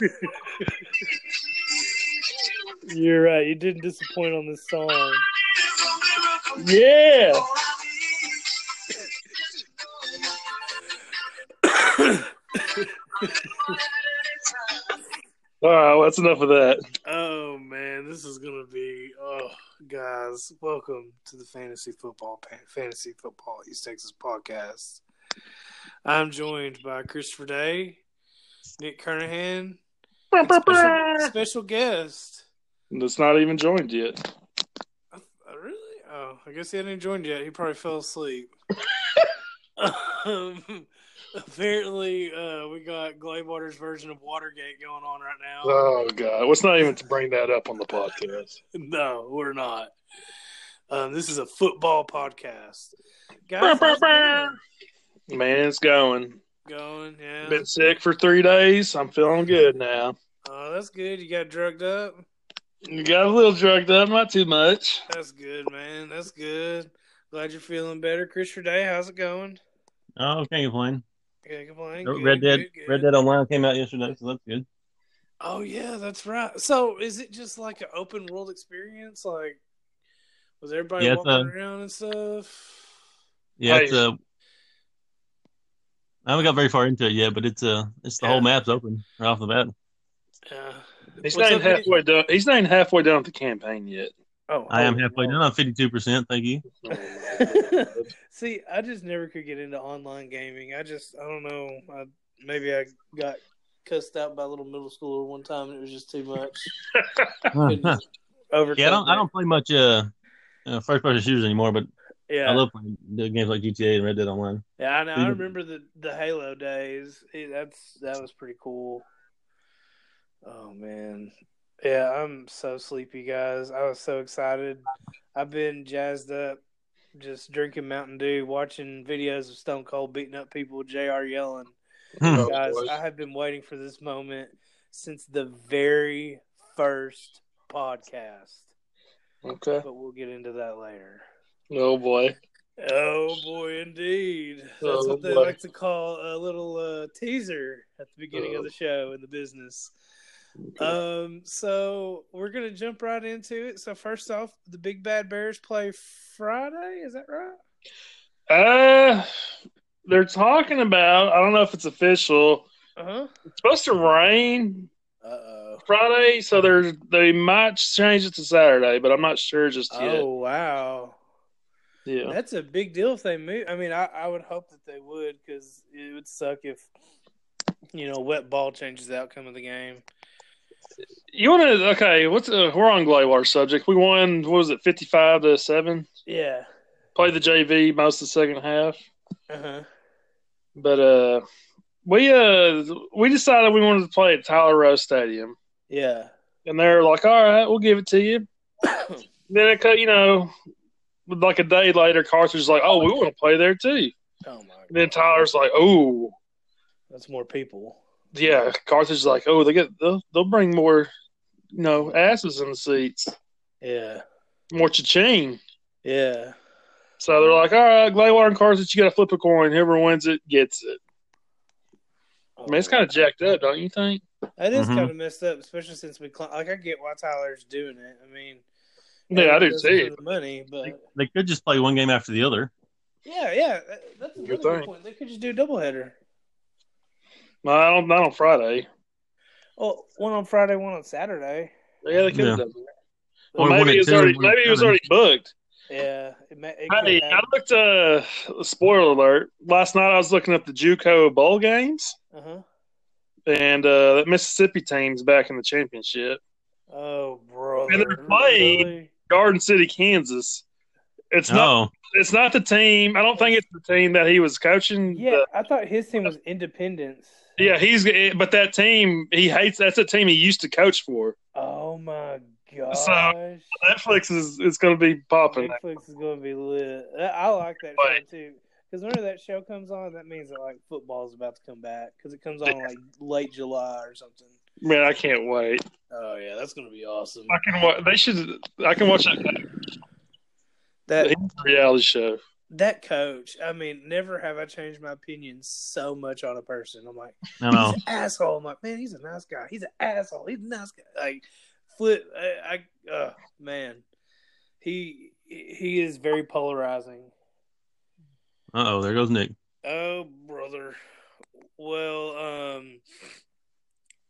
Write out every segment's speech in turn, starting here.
Miracle. You're right. You didn't disappoint on this song. Yeah. All right, well, that's enough of that. Oh man, this is gonna be. Oh, guys, welcome to the fantasy football fantasy football East Texas podcast. I'm joined by Christopher Day, Nick Kernahan, and special, special guest. That's not even joined yet. Uh, really? Oh, I guess he hadn't joined yet. He probably fell asleep. um, apparently, uh, we got Gladewater's version of Watergate going on right now. Oh God, let's not even to bring that up on the podcast. no, we're not. Um, this is a football podcast. Guys, how's it going? Man, it's going. Going, yeah. Been sick for three days. I'm feeling good now. Oh, that's good. You got drugged up. You got a little drugged up, not too much. That's good, man. That's good. Glad you're feeling better. Chris Day, how's it going? Oh, can't complain. Can't complain. Red Dead good, good. Red Dead Online came out yesterday, so that's good. Oh yeah, that's right. So is it just like an open world experience? Like was everybody Yeah, walking a- around and stuff? Yeah, Hey. it's uh, I haven't got very far into it yet, but it's uh, it's the Yeah. whole map's open right off the bat. Yeah. He's What's not even halfway done. He's not even halfway done with the campaign yet. Oh, I am oh, halfway oh. done. I'm 52 percent. Thank you. See, I just never could get into online gaming. I just, I don't know. I, maybe I got cussed out by a little middle schooler one time, and it was just too much. Couldn't yeah, I don't I don't play much uh, uh first person shooters anymore, but Yeah, I love playing the games like GTA and Red Dead Online. yeah. I know. I remember the the Halo days. That's that was pretty cool. Oh man, yeah. I'm so sleepy, guys. I was so excited. I've been jazzed up, just drinking Mountain Dew, watching videos of Stone Cold beating up people, Jr. yelling. Oh, Guys, boy. I have been waiting for this moment since the very first podcast, Okay. but we'll get into that later. Oh boy. Oh boy, indeed. That's Oh, what they boy. like to call a little uh, teaser at the beginning of Oh. the show in the business. Um, so we're gonna jump right into it. So first off, the Big Bad Bears play Friday. Is that right? Uh, they're talking about. I don't know if it's official. Uh huh. It's supposed to rain Uh oh. Friday, so they're they might change it to Saturday, but I'm not sure just yet. Oh wow. Yeah. That's a big deal if they move. I mean, I, I would hope that they would because it would suck if you know wet ball changes the outcome of the game. You want to? Okay. What's uh, we're on Gladewater subject. We won. What was it? Fifty-five to seven. Yeah. Played the JV most of the second half, Uh huh. but uh, we uh we decided we wanted to play at Tyler Rose Stadium, Yeah. and they're like, "All right, we'll give it to you." then it cut, you know, like a day later, Carthage like, "Oh, we want to play there too." Oh my god. And then Tyler's like, "Oh, That's more people. yeah." Carthage like, "Oh, they get they'll, they'll bring more, you know, asses in the seats, Yeah. more cha-ching." Yeah. So they're like, "All right, Gladewater and Carthage, you got to flip a coin. Whoever wins it gets it." I mean, it's kind of jacked up, don't you think? That is Mhm. kind of messed up, especially since we cl- like. I get why Tyler's doing it. I mean, Yeah, I do it doesn't too. for The money, but They could just play one game after the other. yeah, yeah, that's a Good really good thing. point. They could just do a doubleheader. No, I don't. Not on Friday. Oh, one on Friday, one on Saturday. Yeah, they could have Yeah. done that. Well, maybe at it was already maybe it was already booked. Yeah, it, ma- it Hey, I happen. looked. Uh, spoiler alert! Last night I was looking up the JUCO bowl games, Uh-huh. and uh, that Mississippi team's back in the championship. Oh, bro! And they're playing- Really? Garden City, Kansas. It's not. Oh, It's not the team. I don't think it's the team that he was coaching. Yeah, The- I thought his team was Independence. yeah. He's. But that team, he hates. That's a team he used to coach for. Oh my gosh. So, Netflix is is going to be popping. Netflix is going to be lit. I I like that Right. show too. Because whenever that show comes on, that means that like football is about to come back. Because it comes on like late July or something. Man, I can't wait. Oh yeah, that's going to be awesome. I can. wa- They should. I can watch that That reality show. that coach. I mean, never have I changed my opinion so much on a person. I'm like, I know. he's an asshole. I'm like, man, he's a nice guy. He's an asshole. He's a nice guy. Like, flip. I, I uh, man, he he is very polarizing. Uh oh, there goes Nick. Oh, brother. Well, um,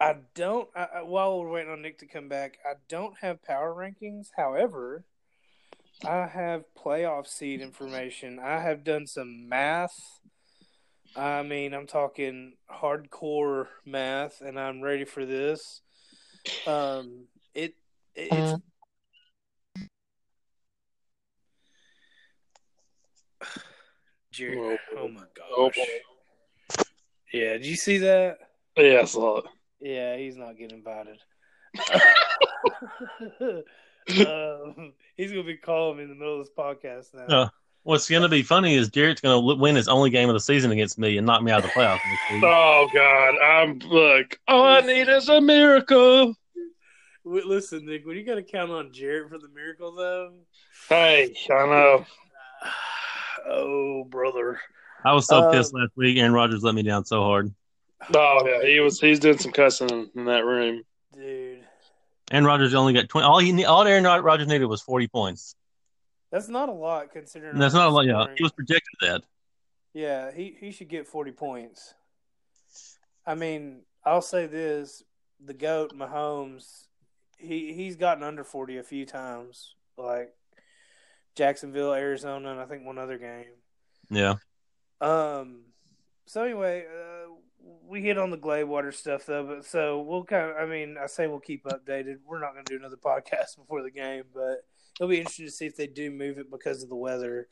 I don't. I, I- while we're waiting on Nick to come back, I don't have power rankings. However, I have playoff seed information. I have done some math. I mean, I'm talking hardcore math, and I'm ready for this. Um, it it's Jerry. Oh, my Oh, gosh. Yeah, did you see that? Yeah, I saw it. Yeah, he's not getting invited. um, he's gonna be calling me in the middle of this podcast now. Uh, What's going to be funny is Jarrett's going to win his only game of the season against me and knock me out of the playoffs. Oh God, I'm look. All I need is a miracle. Wait, Listen, Nick, when you got to count on Jarrett for the miracle, though. Hey, I know. Oh, brother. I was so Um, pissed last week. Aaron Rodgers let me down so hard. Oh yeah, he was. He's doing some cussing in that room. Dude. Aaron Rodgers only got twenty. All he all Aaron Rodgers needed was forty points. That's not a lot considering. And that's not a lot. Yeah, he was projected that. Yeah, he, he should get 40 points. I mean, I'll say this the GOAT, Mahomes, he, he's gotten under 40 a few times, like Jacksonville, Arizona, and I think one other game. Yeah. Um. So anyway, uh, we hit on the Gladewater stuff though, but so we'll kind of. I mean, I say we'll keep updated. We're not going to do another podcast before the game, but it'll be interesting to see if they do move it because of the weather.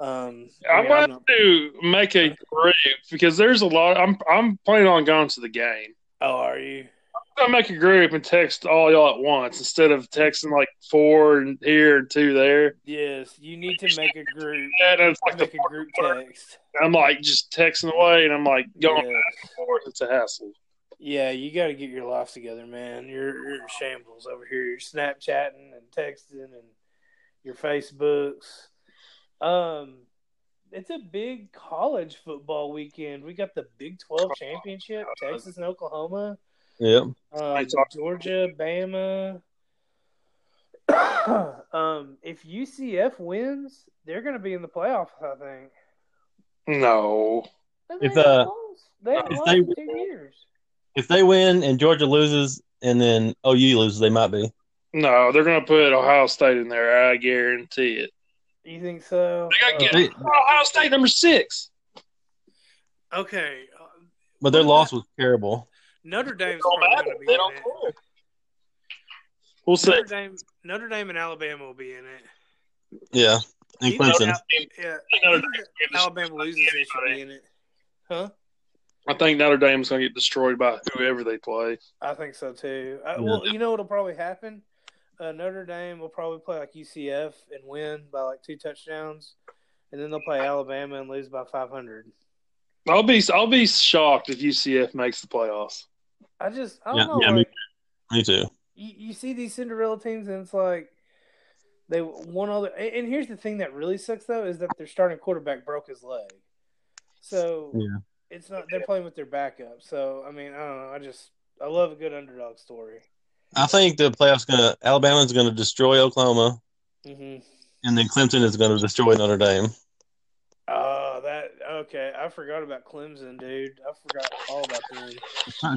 Um, I I'm mean, going to make a group because there's a lot. I'm I'm planning on going to the game. oh, are you? Gonna make a group and text all y'all at once instead of texting like four and here and two there. Yes, you need to make a group. And it's like the Make a group text. I'm like just texting away, and I'm like going Yeah. back and forth. It's a hassle. Yeah, you got to get your life together, man. You're, you're in shambles over here. You're Snapchatting and texting and your Facebooks. Um, it's a big college football weekend. We got the Big Twelve championship, Texas and Oklahoma, Yep. um, Georgia, Bama. um, if UCF wins, they're going to be in the playoffs. I think. No, If, uh. They if they- two years. If they win and Georgia loses and then OU loses, they might be. no, they're gonna put Ohio State in there. I guarantee it. You think so? They gotta Uh, get They- Ohio State number six. okay. uh, but their loss was terrible. Notre Dame's Don't probably going to be They in don't it. care. We'll see. Notre Dame, Notre Dame, and Alabama will be in it. Yeah. And Even Clemson. Al- yeah, Notre even Alabama loses, they should be in it. Huh? I think Notre Dame's gonna get destroyed by whoever they play. I think so too. I, Yeah. Well, you know what'll probably happen? Uh, Notre Dame will probably play like UCF and win by like two touchdowns, and then they'll play Alabama and lose by five hundred. I'll be I'll be shocked if UCF makes the playoffs. I just I don't Yeah, know. yeah, me like, Me too. you, you see these Cinderella teams, and it's like they one other. And and here's the thing that really sucks though is that their starting quarterback broke his leg, so Yeah. it's not. They're playing with their backup. So I mean, I don't know. I just I love a good underdog story. I think the playoffs gonna Alabama's gonna destroy Oklahoma hmm and then Clemson is gonna destroy Notre Dame. Oh, that okay. I forgot about Clemson, dude. I forgot all about them.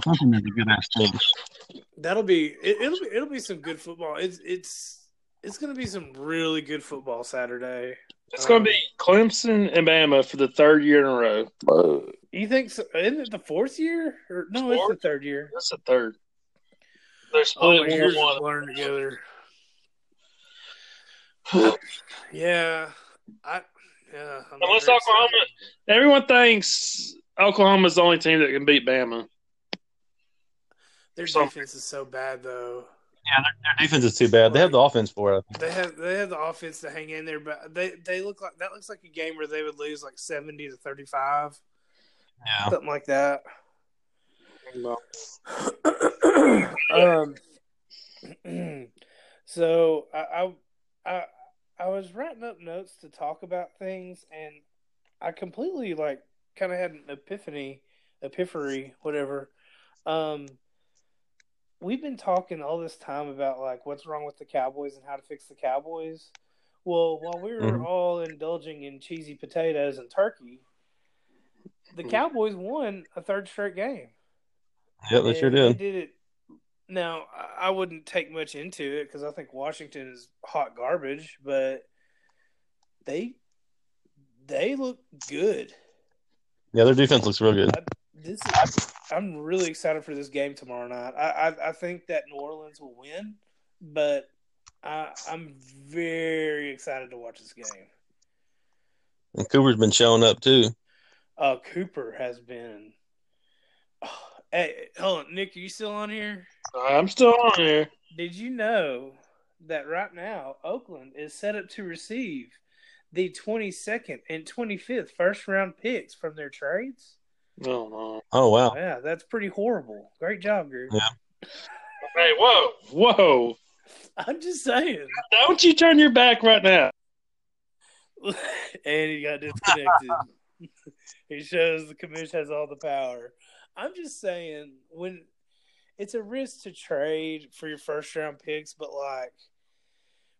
Clemson is a good ass team. That'll be it, it'll be it'll be some good football. It's it's it's gonna be some really good football Saturday. It's gonna be um, Clemson and Bama for the third year in a row. You think so? Isn't it the fourth year? Or no, it's the third year. That's the third. They're All split my years one together. Yeah, I yeah. I'm Unless Oklahoma- excited. Everyone thinks Oklahoma's the only team that can beat Bama. their so- defense is so bad though. Yeah, their, their defense is too bad. They have the offense for it. They have they have the offense to hang in there, but they they look like that looks like a game where they would lose like seventy to thirty five, Yeah. something like that. Um, so I, I I I was writing up notes to talk about things, and I completely like kind of had an epiphany, epiphany, whatever. Um, we've been talking all this time about like what's wrong with the Cowboys and how to fix the Cowboys. Well, while we were Mhm. all indulging in cheesy potatoes and turkey, the. Cowboys won a third straight game. Yep, they sure did. They did it. Now, I I wouldn't take much into it because I think Washington is hot garbage, but they they look good. Yeah, their defense looks real good. This is, I'm really excited for this game tomorrow night. I, I I think that New Orleans will win, but I, I'm very excited to watch this game. And Cooper's been showing up too. Uh, Cooper has been. Hey, hold on, Nick, are you still on here? I'm still on here. Did you know that right now Oakland is set up to receive the 22nd and 25th first round picks from their trades? Oh no. Oh wow. Yeah, that's pretty horrible. Great job, Gary. Yeah. Hey, whoa, whoa! I'm just saying. Don't you turn your back right now. and he got disconnected. he shows the commission has all the power. I'm just saying when it's a risk to trade for your first round picks, but like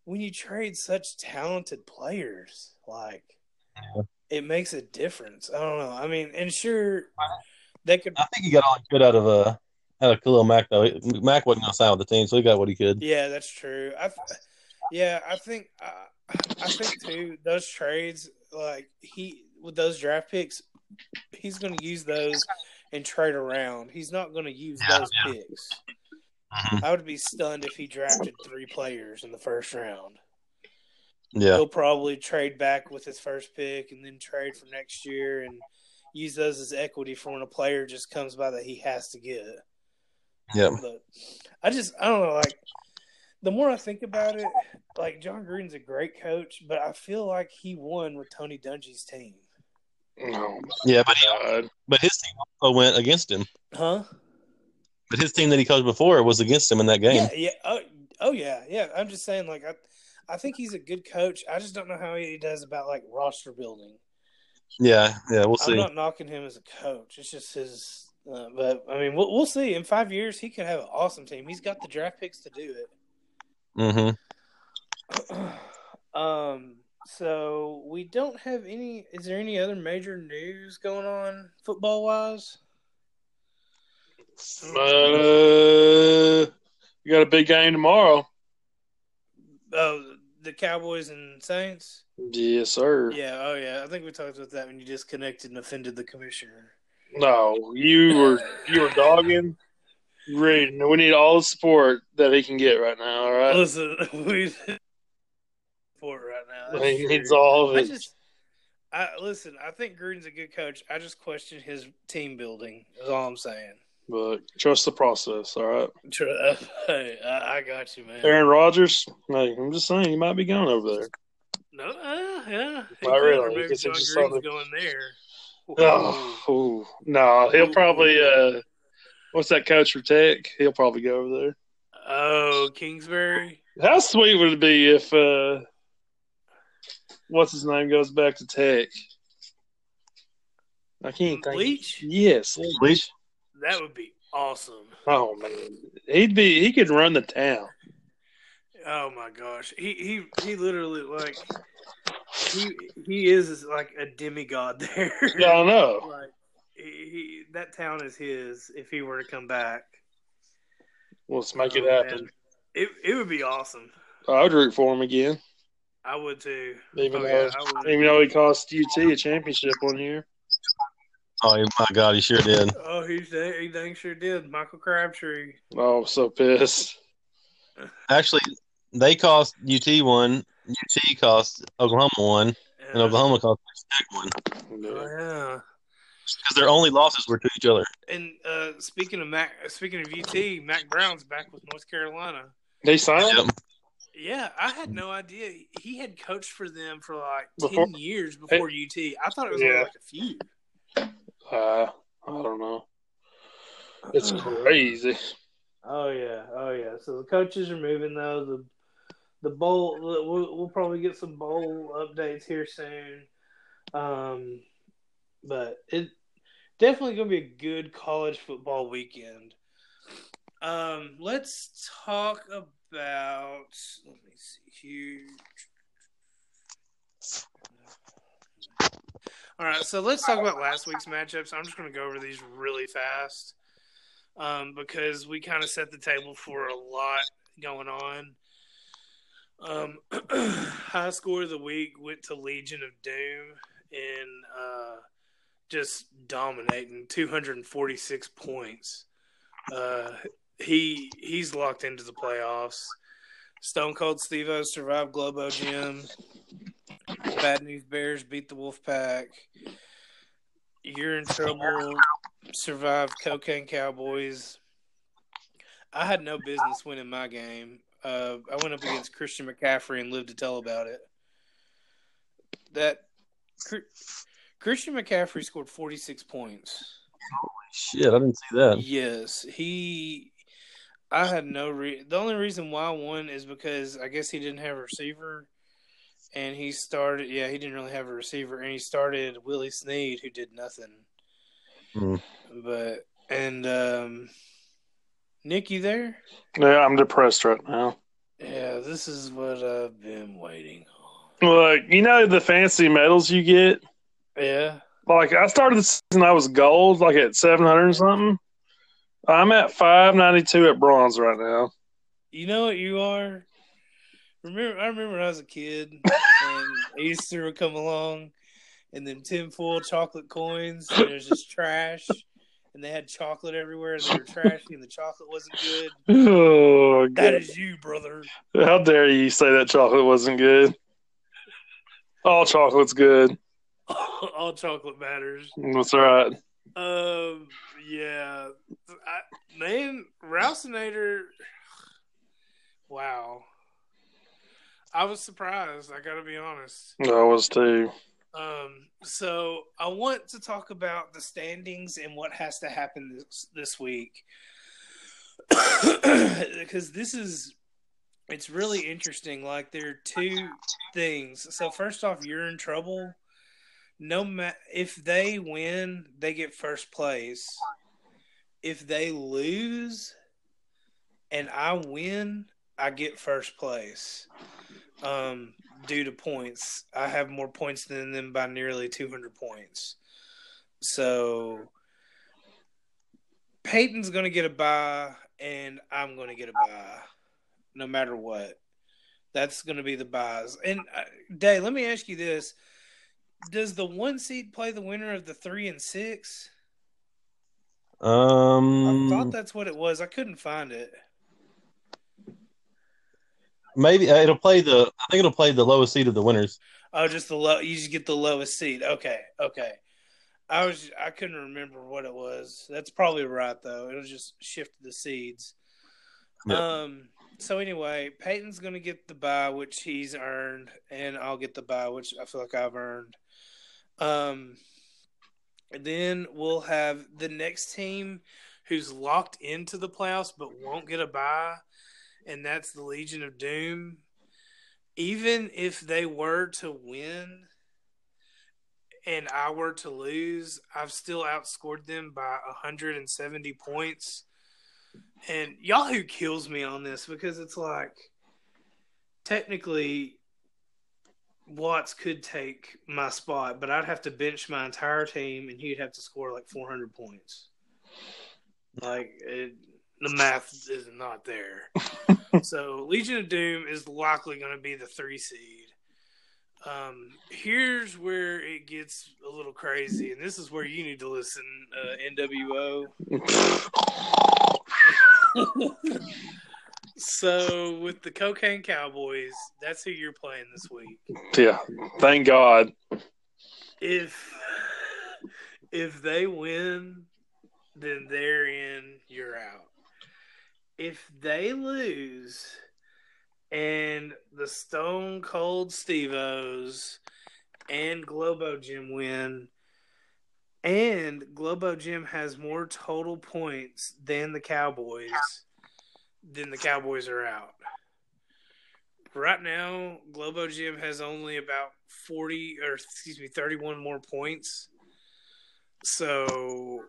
when you trade such talented players, like Yeah. it makes a difference. I don't know. I mean, and sure they could I think he got all could out of uh out of Khalil Mack though. Mack wasn't gonna sign with the team, so he got what he could. Yeah, that's true. I, yeah, I think, uh, I think too. Those trades, like he with those draft picks, he's going to use those and trade around. He's not going to use Yeah, those picks. Mhm. I would be stunned if he drafted three players in the first round. Yeah. He'll probably trade back with his first pick and then trade for next year and use those as equity for when a player just comes by that he has to get. Yeah. But I just I don't know, like the more I think about it, like Jon Gruden's a great coach, but I feel like he won with Tony Dungy's team. Oh Yeah, but he, but his team also went against him. Huh? But his team that he coached before was against him in that game. Yeah, yeah. Oh, oh yeah, yeah. I'm just saying, like I, I think he's a good coach. I just don't know how he does about like roster building. Yeah, yeah, we'll see. I'm not knocking him as a coach. It's just his. Uh, but I mean, we'll, we'll see. In five years, he could have an awesome team. He's got the draft picks to do it. hmm um. So we don't have any. Is there any other major news going on football wise? Uh, you got a big game tomorrow. Oh, the Cowboys and Saints. Yes, sir. Yeah. Oh, yeah. I think we talked about that when you disconnected and offended the commissioner. No, you were you were dogging. We need all the support that he can get right now. All right, Listen, we for it right now. He needs all of I it. just, I listen. I think Gruden's a good coach. I just question his team building. Is all I'm saying. But trust the process. All right, Hey, I, I got you, man. Aaron Rodgers. Hey, I'm just saying, he might be going over there. No, uh, yeah, Not really. Maybe Jon Gruden's something- going there. Oh, ooh. no, he'll probably. Uh, what's that coach for Tech? He'll probably go over there. Oh, Kingsbury. How sweet would it be if uh, what's his name goes back to Tech? I can't think. Leach? Yes, Leach? That would be awesome. Oh man, he'd be. He could run the town. Oh my gosh, he he he literally like he he is like a demigod there. Yeah, I know. like he, he that town is his if he were to come back. Let's make oh, it Oh, happen. man. It it would be awesome. I would root for him again, I would too. even Oh, though yeah, I would. even though he cost UT a championship one year. Oh my God, he sure did. Oh, he he dang sure did. Michael Crabtree. Oh, I'm so pissed. Actually, they cost UT one. UT cost Oklahoma one, and Yeah. Oklahoma cost Tech one Oh yeah. because their only losses were to each other. And uh, speaking of Mack, speaking of UT, Mack Brown's back with North Carolina. They signed Yep. him. Yeah, I had no idea he had coached for them for like Before- ten years before UT. I thought it was only Yeah. like a few. Uh, I don't know. It's crazy. Oh yeah, oh yeah. So the coaches are moving though. The the bowl. We'll, we'll probably get some bowl updates here soon. Um, but it definitely going to be a good college football weekend. Um, let's talk about. About let me see here. All right, so let's talk about last week's matchups. I'm just going to go over these really fast um, because we kind of set the table for a lot going on. Um, high score of the week went to Legion of Doom in uh, just dominating 246 points. Uh, he he's locked into the playoffs. Stone Cold Steve O survived Globo Gym. Bad News Bears beat the Wolf Pack. You're in trouble. Survived Cocaine Cowboys. I had no business winning my game. Uh, I went up against Christian McCaffrey and lived to tell about it. That Christian McCaffrey scored 46 points. Holy Shit, I didn't see that. Yes, he. I had no re. The only reason why I won is because I guess he didn't have a receiver, and he started. Yeah, he didn't really have a receiver, and he started Willie Snead, who did nothing. Mm. But and um, Nick, you there? Yeah, I'm depressed right now. Yeah, this is what I've been waiting on. Look, you know the fancy medals you get. Yeah. Like I started the season, I was gold, like at seven hundred something. I'm at five ninety two at bronze right now. You know what you are? Remember, I remember when I was a kid and Easter would come along, and then tinfoil chocolate coins, and it was just trash, and they had chocolate everywhere, and they were trashy, and the chocolate wasn't good. Oh, that is you, brother. How dare you say that chocolate wasn't good? All chocolate's good. All chocolate matters. That's right. Um, yeah, I, man, Rouseinator. Wow, I was surprised. I got to be honest. I was too. Um, so I want to talk about the standings and what has to happen this this week because this is it's really interesting. Like there are two things. So first off, you're in trouble. No ma- if they win, they get first place. If they lose and I win, I get first place. Um, due to points. I have more points than them by nearly 200 points. So Peyton's going to get a buy, and I'm going to get a buy, no matter what. That's going to be the buys. And uh, Day, let me ask you this: Does the one seed play the winner of the three and six? Um, I thought that's what it was. I couldn't find it. Maybe uh, it'll play the. I think it'll play the lowest seed of the winners. Oh, just the low. You just get the lowest seed. Okay, okay. I was. I couldn't remember what it was. That's probably right though. It'll just shift the seeds. Yep. Um. So anyway, Peyton's to get the buy, which he's earned, and I'll get the buy, which I feel like I've earned. Um. Then we'll have the next team who's locked into the playoffs but won't get a buy and that's the Legion of Doom. Even if they were to win and I were to lose, I've still outscored them by 170 points. And Yahoo kills me on this because it's like technically Watts could take my spot, but I'd have to bench my entire team and he'd have to score like 400 points. Like it, the math is not there. so Legion of Doom is likely going to be the three seed. Um, here's where it gets a little crazy, and this is where you need to listen, uh, NWO. so with the Cocaine Cowboys, that's who you're playing this week. Yeah, thank God. If if they win, then they're in. You're out if they lose and the Stone Cold Stevos and Globo Gym win, and Globo Gym has more total points than the Cowboys, then the Cowboys are out. right now, Globo Gym has only about forty or excuse me, thirty-one more points. So,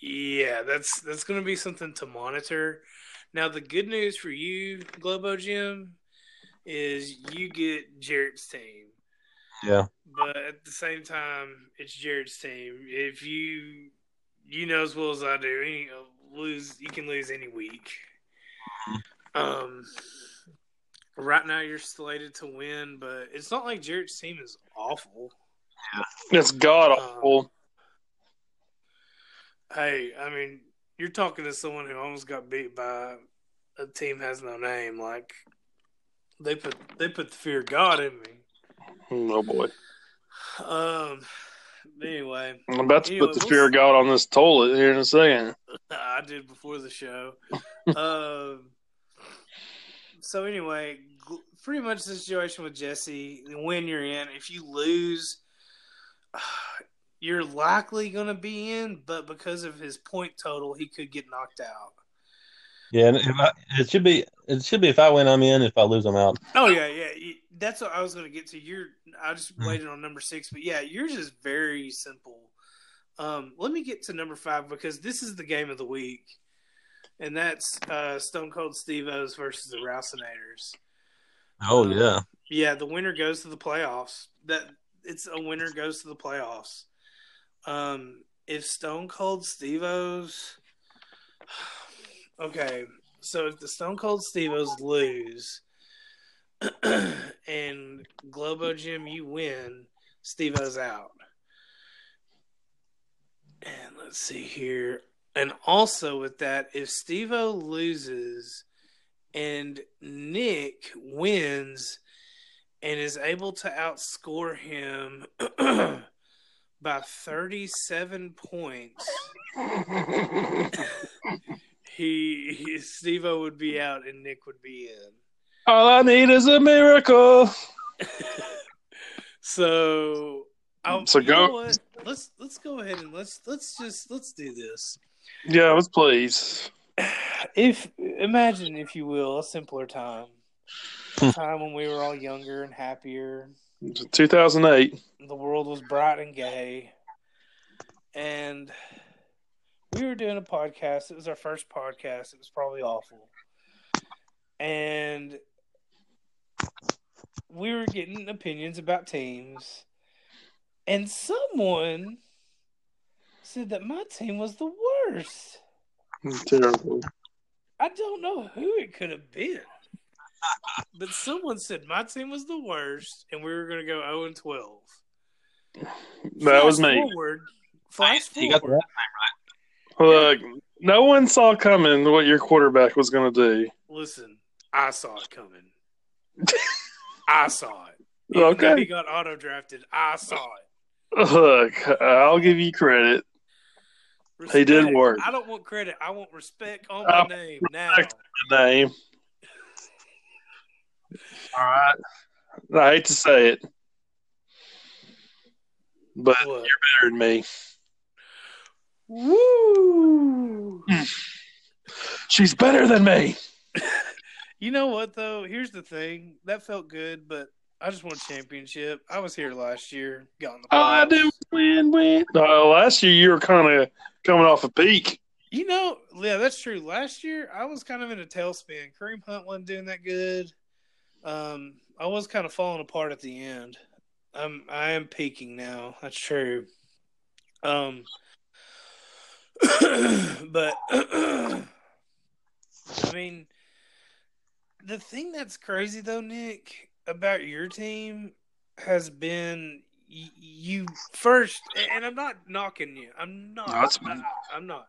yeah, that's that's going to be something to monitor. Now, the good news for you, Globo Gym, is you get Jarrett's team. Yeah. But at the same time, it's Jarrett's team. If you you know as well as I do, any lose you can lose any week. Um, right now you're slated to win, but it's not like Jarrett's team is awful. It's god awful. Hey, I mean, you're talking to someone who almost got beat by a team has no name. Like they put they put the fear of God in me. oh boy. Um. Anyway, I'm about to Anyway, put the we'll fear of. God on this toilet here in a second. I did before the show. um. So anyway, pretty much the situation with Jesse. When you're in, if you lose, you're likely going to be in, but because of his point total, he could get knocked out. Yeah, and if I, it should be it should be if I win, I'm in. If I lose, I'm out. Oh yeah, yeah. That's what I was going to get to. You're. I just Mhm. waited on number six, but yeah, yours is very simple. Um, let me get to number five because this is the game of the week, and that's uh, Stone Cold Steve O's versus the Rousinators. Oh yeah, Yeah, the winner goes to the playoffs. That it's a winner goes to the playoffs. Um, if Stone Cold Steve O's, okay, so if the Stone Cold Steve O's lose, and Globo Gym you win, Steve O's out. And let's see here. And also with that, if Steve O loses and Nick wins and is able to outscore him by 37 points, he, he Steve O would be out and Nick would be in. All I need is a miracle. So, I'll, So you know go- Let's let's go ahead and let's let's just let's do this. Yeah, let's please. If imagine, if you will, a simpler time, Hmm. a time when we were all younger and happier. 2008. The world was bright and gay, and we were doing a podcast. It was our first podcast. It was probably awful, and we were getting opinions about teams, and someone said that my team was the worst. Terrible. I don't know who it could have been. But someone said my team was the worst and we were going to go 0 and 12. That was me. Forward, flash you got forward. that. Look, no one saw coming what your quarterback was going to do. Listen, I saw it coming. I saw it. Even Okay. he got auto drafted. I saw it. Look, I'll give you credit. He did Respect. work. I don't want credit. I want respect on I my name now. respect. Name. All right. I hate to say it, but What? You're better than me. Woo! Hmm. She's better than me. You know what though? Here's the thing. That felt good, but I just won a championship. I was here last year, got in the All I playoffs. do win, win. No, last year you were kind of coming off a peak. You know, yeah, that's true. Last year I was kind of in a tailspin. Kareem Hunt wasn't doing that good. Um, I was kind of falling apart at the end. I'm I am peaking now. That's true. Um, but I mean, the thing that's crazy though, Nick, about your team has been you first, and I'm not knocking you. I'm not. No. I, I'm not.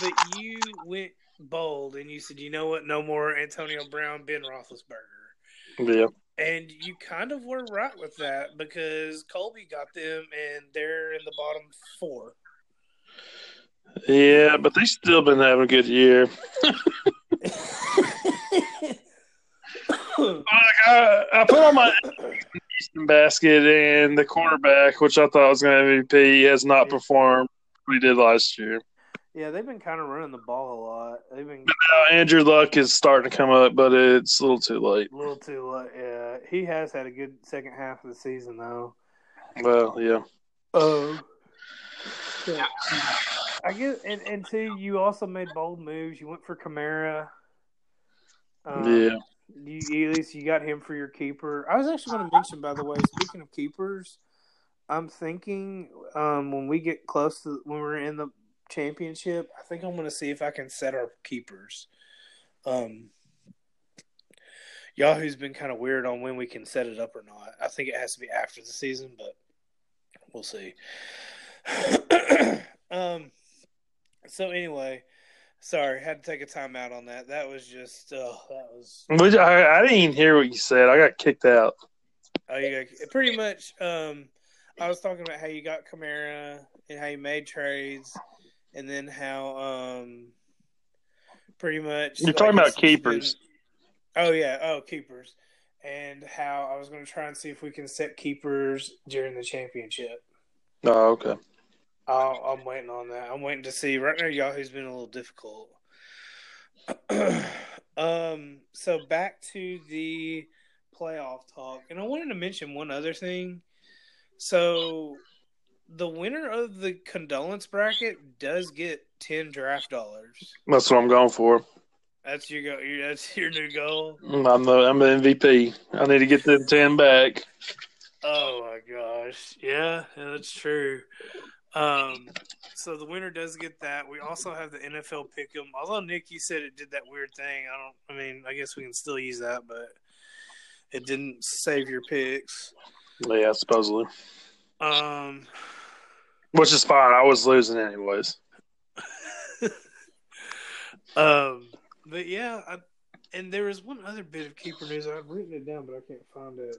But you went bold and you said, you know what? No more Antonio Brown, Ben Roethlisberger. Yeah. And you kind of were right with that because Colby got them and they're in the bottom four. Yeah, but they've still been having a good year. Like, I, I put on my Easton basket, and the quarterback, which I thought was going to MVP, has not performed what he did last year. Yeah, they've been kind of running the ball a lot. They've been Uh, Andrew Luck is starting to come up, but it's a little too late. a little too late. Yeah, he has had a good second half of the season though. Well, yeah. Oh. I guess, and, and two, you also made bold moves. You went for Kamara. Um, Yeah. You, at least you got him for your keeper. I was actually going to mention, by the way, speaking of keepers, I'm thinking um, when we get close to when we're in the championship, I think I'm going to see if I can set our keepers. Um, Yahoo's been kind of weird on when we can set it up or not. I think it has to be after the season, but we'll see. um. So anyway, sorry, had to take a time out on that. That was just, uh, that was Which I, I didn't even hear what you said. I got kicked out. Oh, you got, pretty much. Um, I was talking about how you got Kamara and how you made trades, and then how um, pretty much You're talking about keepers. been- oh yeah, oh keepers, and how I was going to try and see if we can set keepers during the championship. Oh, okay. I'll, I'm waiting on that. I'm waiting to see. Right now, Yahoo's been a little difficult. um. So back to the playoff talk, and I wanted to mention one other thing. So, the winner of the condolence bracket does get ten draft dollars. That's what I'm going for. That's your go. That's your new goal. I'm the I'm the MVP. I need to get the ten back. Oh my gosh. Yeah, that's true. Um, so the winner does get that. We also have the NFL pick'em. Although Nick, you said it did that weird thing. I don't. I mean, I guess we can still use that, but it didn't save your picks. Yeah, supposedly. Um, Which is fine. I was losing anyways. um, but yeah, I, and there was one other bit of keeper news. I've written it down, but I can't find it.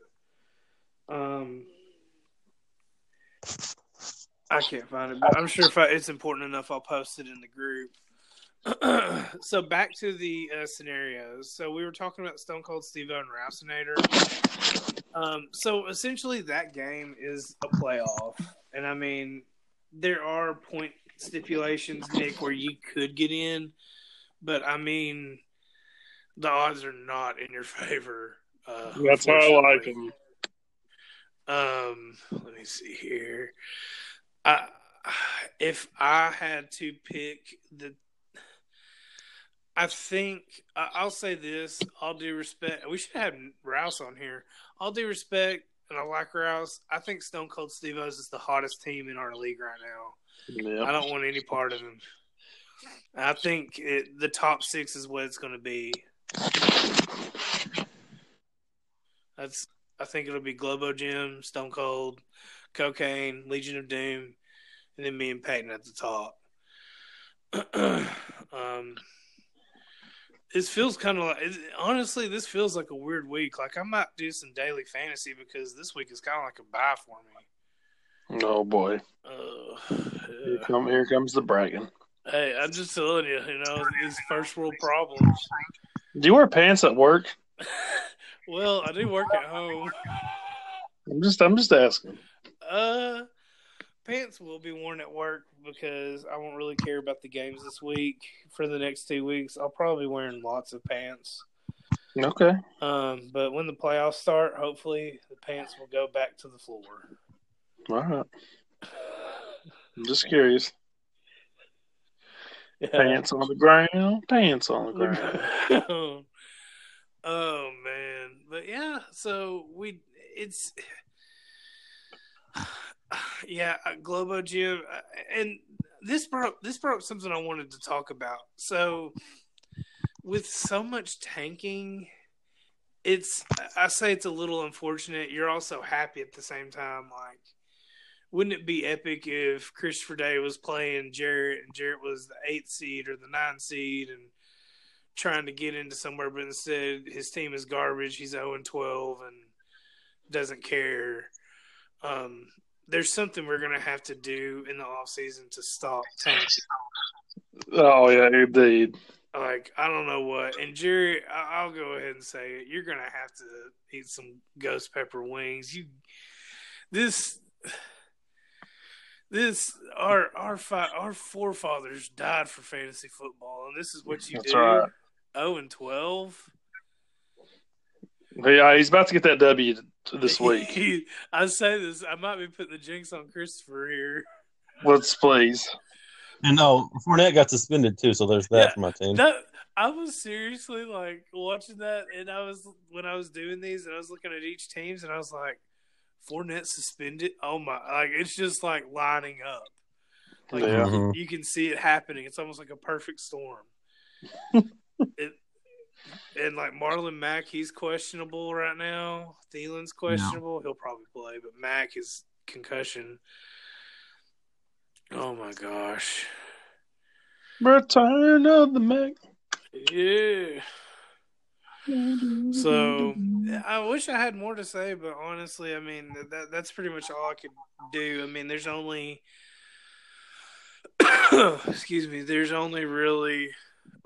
Um, I can't find it, but I'm sure if I, it's important enough, I'll post it in the group. so back to the uh, scenarios. So we were talking about Stone Cold Steve and Rousenator. Um, so essentially, that game is a playoff, and I mean, there are point stipulations, Nick, where you could get in, but I mean, the odds are not in your favor. Uh, That's why I like him. Um, let me see here. I, if I had to pick the, I think I'll say this. All due respect, we should have Rouse on here. All due respect, and I like Rouse. I think Stone Cold Steve O's is the hottest team in our league right now. I don't want any part of him. I think it, the top six is what it's going to be. That's. I think it'll be Globo Gym, Stone Cold, Cocaine, Legion of Doom, and then me and Peyton at the top. um, this feels kind of like it, honestly, this feels like a weird week. Like I might do some daily fantasy because this week is kind of like a bye for me. Oh boy. Uh, Here, come, here comes the bragging. Hey, I'm just telling you, you know, these first world problems. Do you wear pants at work? Well, I do work at home. I'm just I'm just asking. Uh, pants will be worn at work because I won't really care about the games this week. For the next two weeks, I'll probably be wearing lots of pants. Okay. Um, but when the playoffs start, hopefully the pants will go back to the floor. All right. I'm just curious. Yeah. Pants on the ground. Pants on the ground. oh man, but yeah. So we, it's yeah, uh, Globo Gym, uh, and this brought this brought up something I wanted to talk about. So with so much tanking, it's I say it's a little unfortunate. You're also happy at the same time. Like, wouldn't it be epic if Christopher Day was playing Jarrett and Jarrett was the eighth seed or the nine seed and trying to get into somewhere, but instead his team is garbage. He's 0 and 12 and doesn't care. Um, there's something we're going to have to do in the off season to stop tanking. Oh yeah, indeed. Like I don't know what. And Jerry, I- I'll go ahead and say it. You're gonna have to eat some ghost pepper wings. You, this, this our our fi- our forefathers died for fantasy football, and this is what you That's do. right. Oh and twelve Yeah, he's about to get that W this week. I say this. I might be putting the jinx on Christopher here. Let's please. And no, Fournette got suspended too, so there's that Yeah. for my team. That I was seriously like watching that, and I was when I was doing these, and I was looking at each teams, and I was like, Fournette suspended. Oh my! Like it's just like lining up. Like Yeah. you, Mhm. you can see it happening. It's almost like a perfect storm. it, and like Marlon Mack, he's questionable right now. Thielen's questionable. He'll probably play, but Mack is concussion. Oh my gosh. Return of the Mac. Yeah. So I wish I had more to say, but honestly, I mean that that's pretty much all I could do. I mean, there's only excuse me, there's only really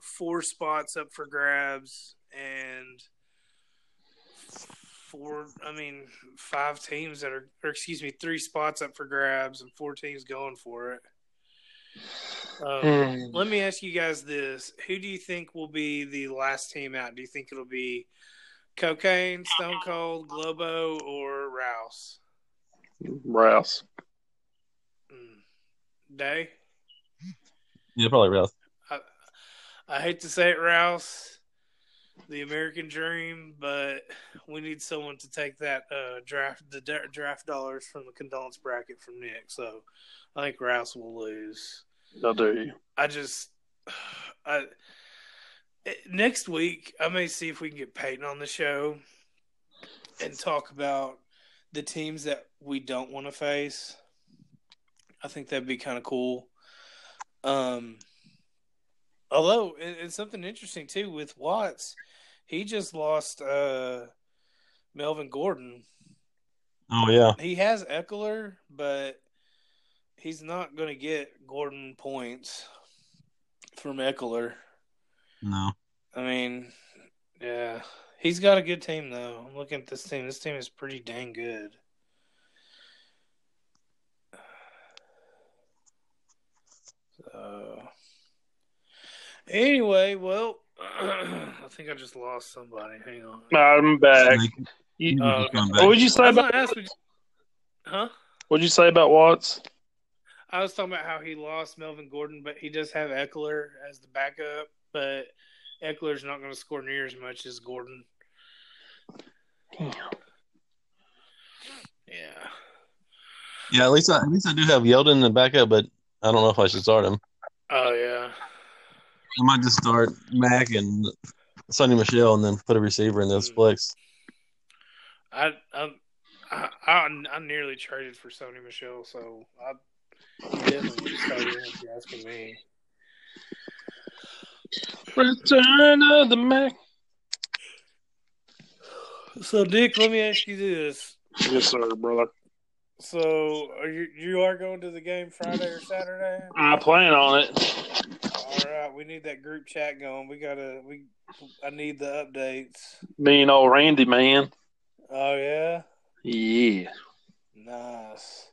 four spots up for grabs and four I mean five teams that are or excuse me, three spots up for grabs and four teams going for it. Um, Hmm. let me ask you guys this: Who do you think will be the last team out? Do you think it'll be Cocaine, Stone Cold, Globo, or Rouse? Rouse. Mm. Day. Yeah, probably Rouse. I, hate to say it, Rouse, the American dream, but we need someone to take that uh, draft the draft dollars from the condolence bracket from Nick. So I think Rouse will lose. How dare you? I just, I next week I may see if we can get Peyton on the show and talk about the teams that we don't want to face. I think that'd be kind of cool. Um, although and something interesting too with Watts, he just lost uh Melvin Gordon. Oh yeah, He has Ekeler, but he's not going to get Gordon points from Ekeler. no. I mean, yeah, he's got a good team though. I'm looking at this team. This team is pretty dang good. So, anyway, well, I think I just lost somebody. Hang on. I'm back. You- Oh, uh, okay. what would you say about? gonna would you- huh? What'd you say about Watts? I was talking about how he lost Melvin Gordon, but he does have Ekeler as the backup. But Ekeler's not going to score near as much as Gordon. Damn. Yeah. Yeah, at least I, at least I do have Yeldon in the backup, but I don't know if I should start him. Oh yeah. I might just start Mack and Sony Michel, and then put a receiver in those Mm. flicks. I I I, I, I nearly traded for Sony Michel, so I definitely would start him if you're asking me. Return of the Mac. So Dick, let me ask you this: Yes, sir, brother. So are you you are going to the game Friday or Saturday? I plan on it. All right, we need that group chat going. We gotta we. I need the updates. Me and old Randy, man. Oh yeah, Yeah. nice.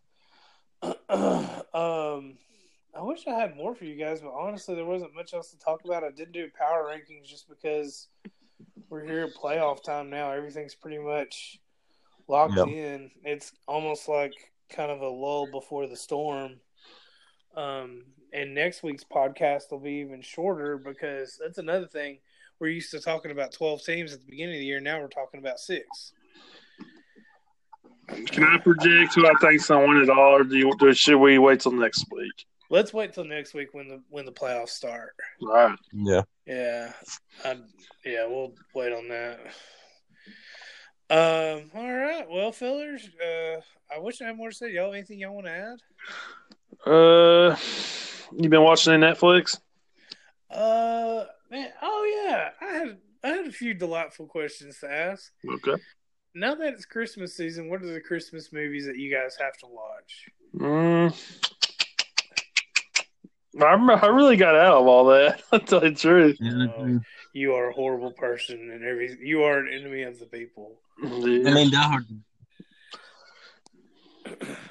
um, I wish I had more for you guys, but honestly, there wasn't much else to talk about. I didn't do power rankings just because we're here at playoff time now. Everything's pretty much locked Yep. in. It's almost like kind of a lull before the storm. Um, and next week's podcast will be even shorter because that's another thing. We're used to talking about 12 teams at the beginning of the year. Now we're talking about six. Can I project who I think's gonna win it all, or do you? Do, should we wait till next week? Let's wait till next week when the when the playoffs start. Right. Yeah. Yeah, I, yeah, we'll wait on that. Um. All right. Well, fellers, uh, I wish I had more to say. Y'all, anything y'all want to add? Uh, you been watching any Netflix? Uh, man. Oh yeah, I had I had a few delightful questions to ask. Okay. Now that it's Christmas season, what are the Christmas movies that you guys have to watch? Mm. I, I really got out of all that. I'll tell you the truth. Oh, you are a horrible person, and every you are an enemy of the people. I mean, Die Hard.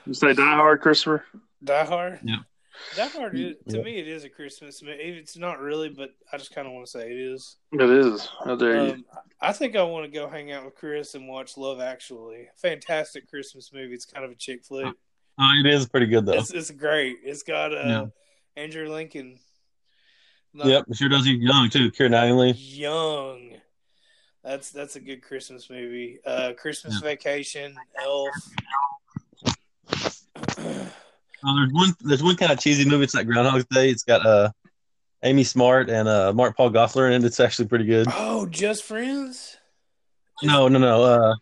You say Die Hard, Christopher? Die Hard. Yeah. Die Hard. Is, to Yeah. me, it is a Christmas movie. It's not really, but I just kind of want to say it is. It is. How dare you? Um, I think I want to go hang out with Chris and watch Love Actually. Fantastic Christmas movie. It's kind of a chick flick. Oh, it is pretty good though. It's, it's great. It's got uh, Yeah. Andrew Lincoln. Yep, it sure does. He's young too. Keira Knightley. Young. That's that's a good Christmas movie. Uh, Christmas Vacation, Elf. Oh, there's one. There's one kind of cheesy movie. It's like Groundhog's Day. It's got uh, Amy Smart and uh, Mark Paul Gosselaar in it. It's actually pretty good. oh, Just Friends. No, no, no. Uh,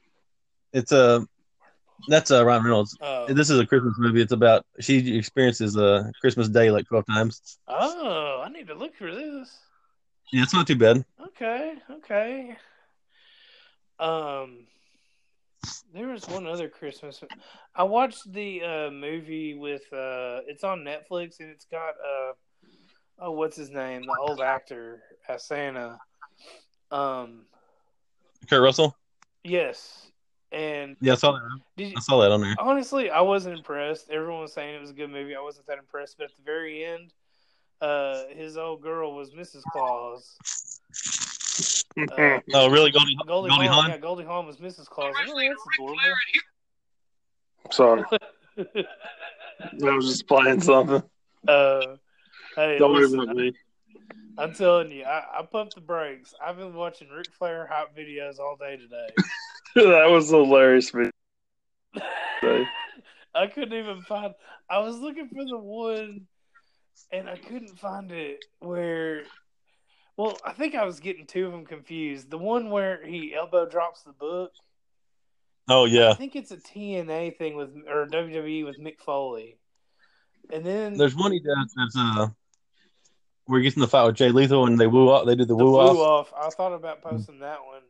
it's uh, that's uh, Ryan Reynolds. Oh, This is a Christmas movie. It's about she experiences uh, Christmas Day like twelve times. oh, I need to look for this. Yeah, it's not too bad. Okay, okay. Um, there was one other Christmas. I watched the uh, movie with. Uh, it's on Netflix and it's got. Uh, oh, what's his name? The old actor as Santa. Um, Kurt Russell. yes, and Yeah, I saw that. did you, I saw that on there. honestly, I wasn't impressed. Everyone was saying it was a good movie. I wasn't that impressed, but at the very end, uh, his old girl was Mrs. Claus. Uh, Oh, really, Goldie, Goldie, Goldie Hawn, Hawn? yeah, Goldie Hawn was Mrs. Claus. Oh, that's adorable. Sorry, I was just playing something. uh, hey, Don't worry about me. I'm telling you, I, I pumped the brakes. I've been watching Ric Flair hype videos all day today. that was hilarious. Man. I couldn't even find. I was looking for the one, and I couldn't find it. Where, well, I think I was getting two of them confused. The one where he elbow drops the book. Oh yeah. I think it's a TNA thing with or WWE with Mick Foley, and then There's one he does that's uh, where he gets in the fight with Jay Lethal and they woo off. They do the, the woo woo off. off. I thought about posting that one,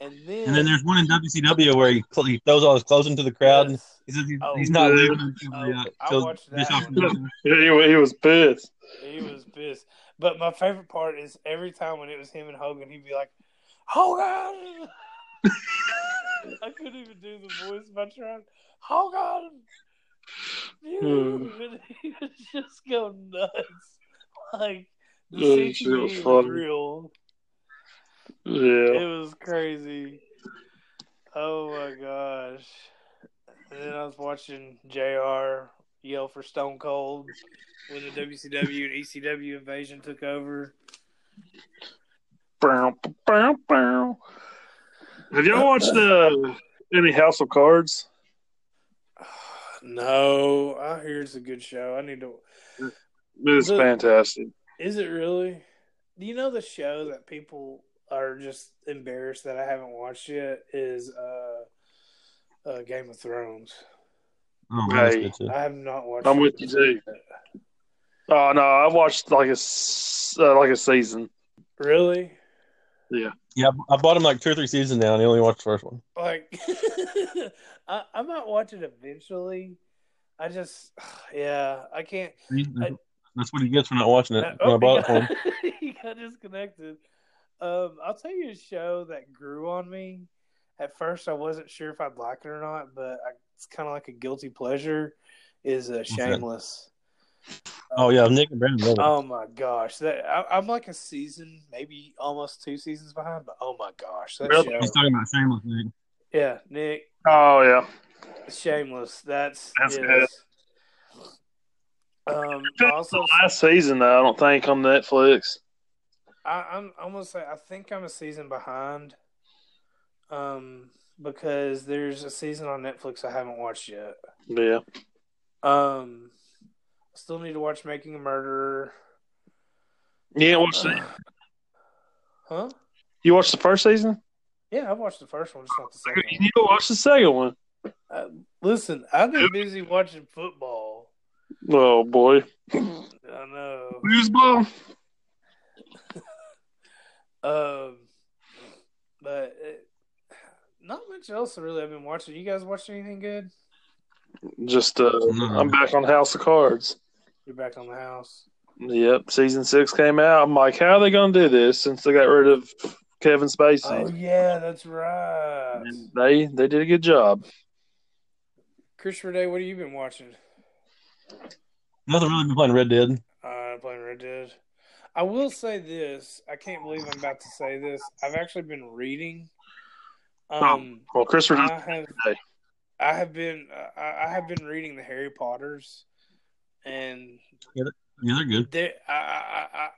and then And then there's one in WCW where he, cl- he throws all his clothes into the crowd. And he says he's, Oh. he's not leaving Oh, the, I watched that Bischoff one. comes in. He, he was pissed. He was pissed. But my favorite part is every time when it was him and Hogan, he'd be like, Hogan! I couldn't even do the voice if I tried. Hogan! You! Hmm. And he would just go nuts. Like, the Yeah, it CTE was was real. Yeah. It was crazy. Oh my gosh. And then I was watching JR yell for Stone Cold when the WCW and ECW invasion took over. Bow, bow, bow. Have y'all watched uh, any House of Cards? No, I hear it's a good show. I need to. It's The- fantastic. Is it really? Do you know the show that people are just embarrassed that I haven't watched yet is uh, uh Game of Thrones. Oh, Hey. I have not watched. I'm with you, too. Oh no, I watched like a s- uh, like a season. Really? Yeah, Yeah, I bought him like two or three seasons now, and he only watched the first one. Like, I, I might watch it eventually. I just, yeah, I can't. I- That's what he gets for not watching it. Oh, When I bought it for him. he got disconnected. Um, I'll tell you a show that grew on me. At first, I wasn't sure if I'd like it or not, but I, it's kind of like a guilty pleasure. Is uh. Shameless. Oh yeah, Nick and Brandon love. Oh my gosh, that I, I'm like a season, maybe almost two seasons behind, but oh my gosh, that Really? show. He's talking about Shameless. Nick. Yeah, Nick, Oh yeah, Shameless. That's That's yes. Um, also, the last season though. I don't think on Netflix. I, I'm I'm gonna say I think I'm a season behind. Um, because there's a season on Netflix I haven't watched yet. Yeah, Um, still need to watch Making a Murderer. Yeah, watched that. Huh? You watched the first season? Yeah, I watched the first one, just not the second You need to watch the second one. Uh, listen, I've been busy watching football. Oh boy, I know. who's ball? Um, but it, not much else really I've been watching. You guys watched anything good? Just uh, I'm back on House of Cards. You're back on the house. Yep, season six came out. I'm like, how are they gonna do this since they got rid of Kevin Spacey? Oh yeah, that's right. And they they did a good job. Christopher Day, what have you been watching? Nothing really been playing Red Dead. Uh, playing Red Dead. I will say this. I can't believe I'm about to say this. I've actually been reading. Um, Well, Christopher I have. I have been, uh, I I have been reading the Harry Potters, and Yeah, they're good. there, I, I, I,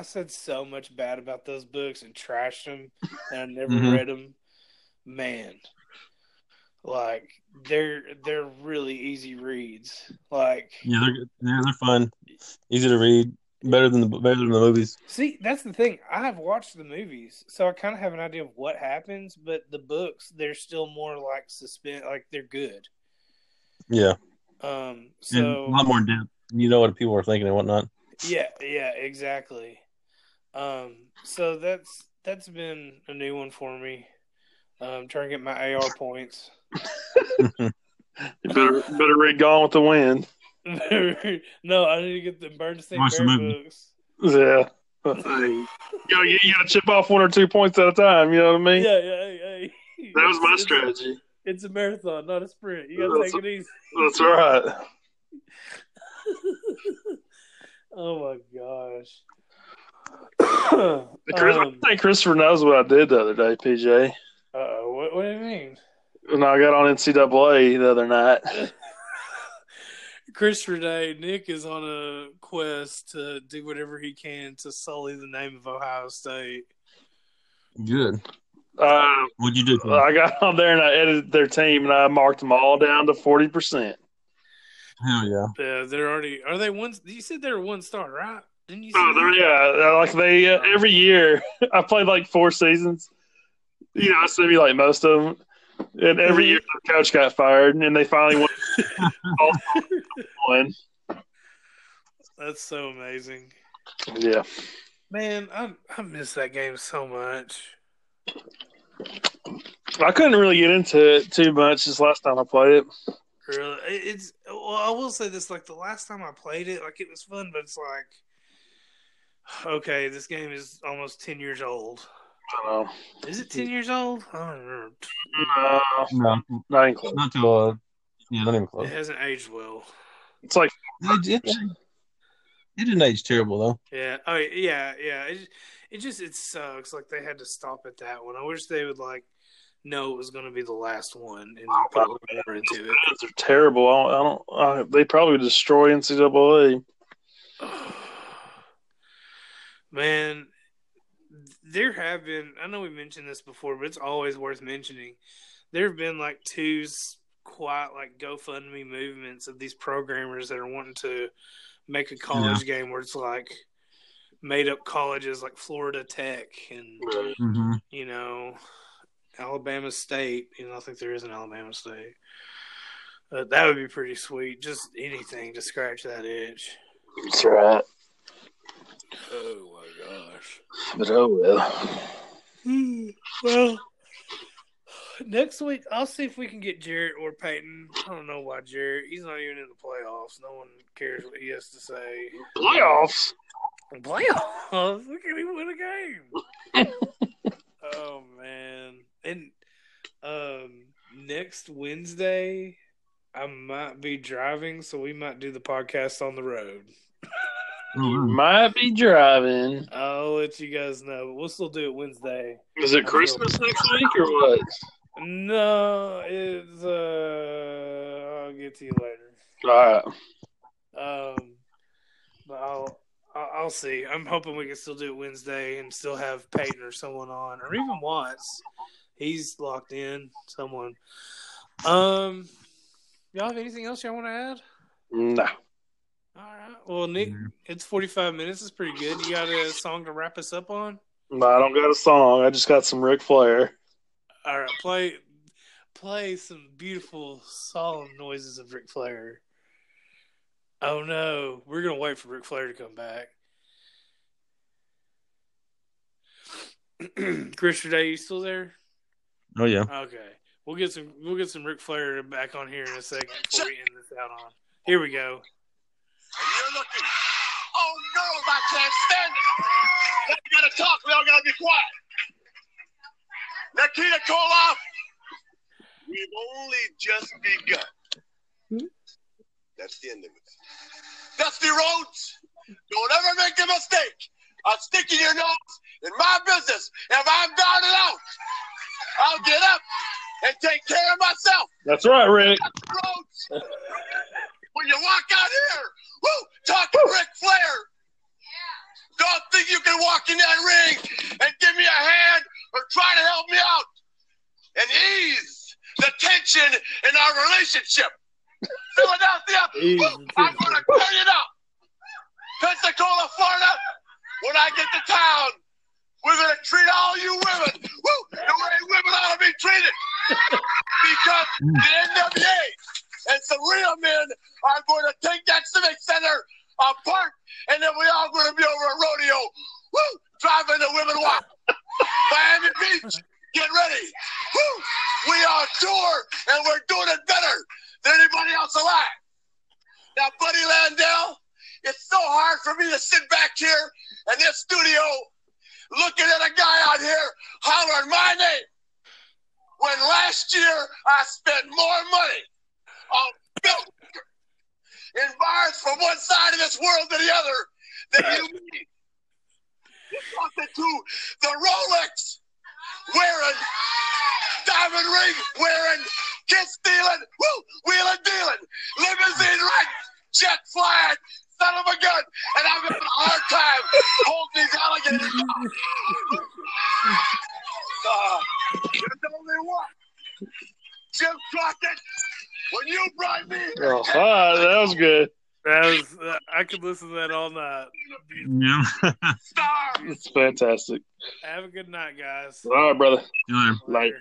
I said so much bad about those books and trashed them, and I never Mhm. read them. Man, like they're they're really easy reads. Like, Yeah, they're good. They're, they're fun, easy to read, better than the better than the movies. See, that's the thing. I have watched the movies, so I kind of have an idea of what happens. But the books, they're still more like suspense. Like they're good. Yeah, Um. and So a lot more depth. You know what people are thinking and whatnot. yeah, yeah, exactly. Um. So that's that's been a new one for me. Um, trying to get my AR points. You better better read Gone with the Wind. No, I need to get the Berenstain Watch the Bear movie. books. Yeah. you, know, you, you gotta chip off one or two points at a time. You know what I mean? Yeah, yeah, yeah. yeah. That was my It's- strategy. It's a marathon, not a sprint. You gotta That's- take it easy. That's right. oh my gosh. Chris, um, I think Christopher knows what I did the other day, PJ. uh-oh, what, what do you mean? When I got on NCAA the other night. Christopher Day, Nick is on a quest to do whatever he can to sully the name of Ohio State. Good. Uh, What'd you do? Tim? I got on there and I edited their team and I marked them all down to forty percent. Hell yeah. Yeah, they're already. Are they one? You said they're one star, right? Didn't you? Say Oh, they're, that? yeah, like they uh, every year. I played like four seasons. You know, I simulate most of them, and every year the coach got fired, and they finally won. That's so amazing, Yeah, man. I I miss that game so much. I couldn't really get into it too much this last time I played it. Really, it's well. I will say this: like the last time I played it, like it was fun, but it's like, okay, this game is almost ten years old. I don't know. Is it ten years old? I don't remember. No, No, not even close. not to uh, yeah, not even close. It hasn't aged well. It's like It, it, it didn't age terrible though. Yeah. Oh, yeah, yeah. It, it just it sucks. Like they had to stop at that one. I wish they would like know it was going to be the last one and put a little more into it. fans are terrible. I don't. I don't I, they probably destroy NCAA. Man, there have been, I know we mentioned this before, but it's always worth mentioning. There have been like two quite like GoFundMe movements of these programmers that are wanting to make a college game where it's like made up colleges like Florida Tech and, Mm-hmm. you know, Alabama State. You know, I think there is an Alabama State. Uh, that would be pretty sweet. Just anything to scratch that itch. That's right. Oh my gosh. But oh well. well, next week I'll see if we can get Jarrett or Peyton. I don't know why Jarrett. He's not even in the playoffs. No one cares what he has to say. Playoffs. Playoffs? We can't even win a game. oh man! And um, next Wednesday I might be driving, so we might do the podcast on the road. Might be driving. I'll let you guys know, but we'll still do it Wednesday. Is it Christmas next week or what? No, it's uh I'll get to you later. All right. Um but I'll I'll I'll see. I'm hoping we can still do it Wednesday and still have Peyton or someone on, or even Watts. He's locked in. Someone. Um, y'all have anything else y'all want to add? No. All right. Well, Nick, it's 45 minutes. It's pretty good. You got a song to wrap us up on? No, I don't got a song. I just got some Ric Flair. All right, play play some beautiful solemn noises of Ric Flair. Oh no, we're gonna wait for Ric Flair to come back. Christopher Day, you still there? Oh yeah. Okay, we'll get some we'll get some Ric Flair back on here in a second before we end this out on. Here we go. You're looking. Oh no, I can't stand it. Now we gotta talk. We all gotta be quiet. Nikita Koloff, we've only just begun. Hmm? That's the end of it. Dusty Rhodes, don't ever make a mistake of sticking your nose in my business. If I'm down and out, I'll get up and take care of myself. That's right, Rick. Rhodes, when you walk out here, woo, talking Ric Flair. Don't think you can walk in that ring and give me a hand or try to help me out and ease the tension in our relationship. Philadelphia, woo, I'm going to turn it up. Pensacola, Florida, when I get to town, we're going to treat all you women woo, the way women ought to be treated. because the NWA and some real men are going to take that Civic Center apart, and then we're all going to be over at rodeo, woo, driving the women wild. Miami Beach, get ready. Woo, we are tour, and we're doing it better than anybody else alive. Now, Buddy Landel, it's so hard for me to sit back here in this studio looking at a guy out here hollering my name when last year I spent more money Bill in from one side of this world to the other than you mean. You're to the Rolex wearing, diamond ring wearing, kiss stealing, woo, wheeling dealing, limousine riding, jet flying, son of a gun, and I'm having a hard time holding these alligators down. Uh, there's only one. Jim Crockett, when you brought me Oh, ah, that was good. That was, uh, I could listen to that all night. Yeah. It's fantastic. Have a good night, guys. All right, brother. Killer. Night. Later.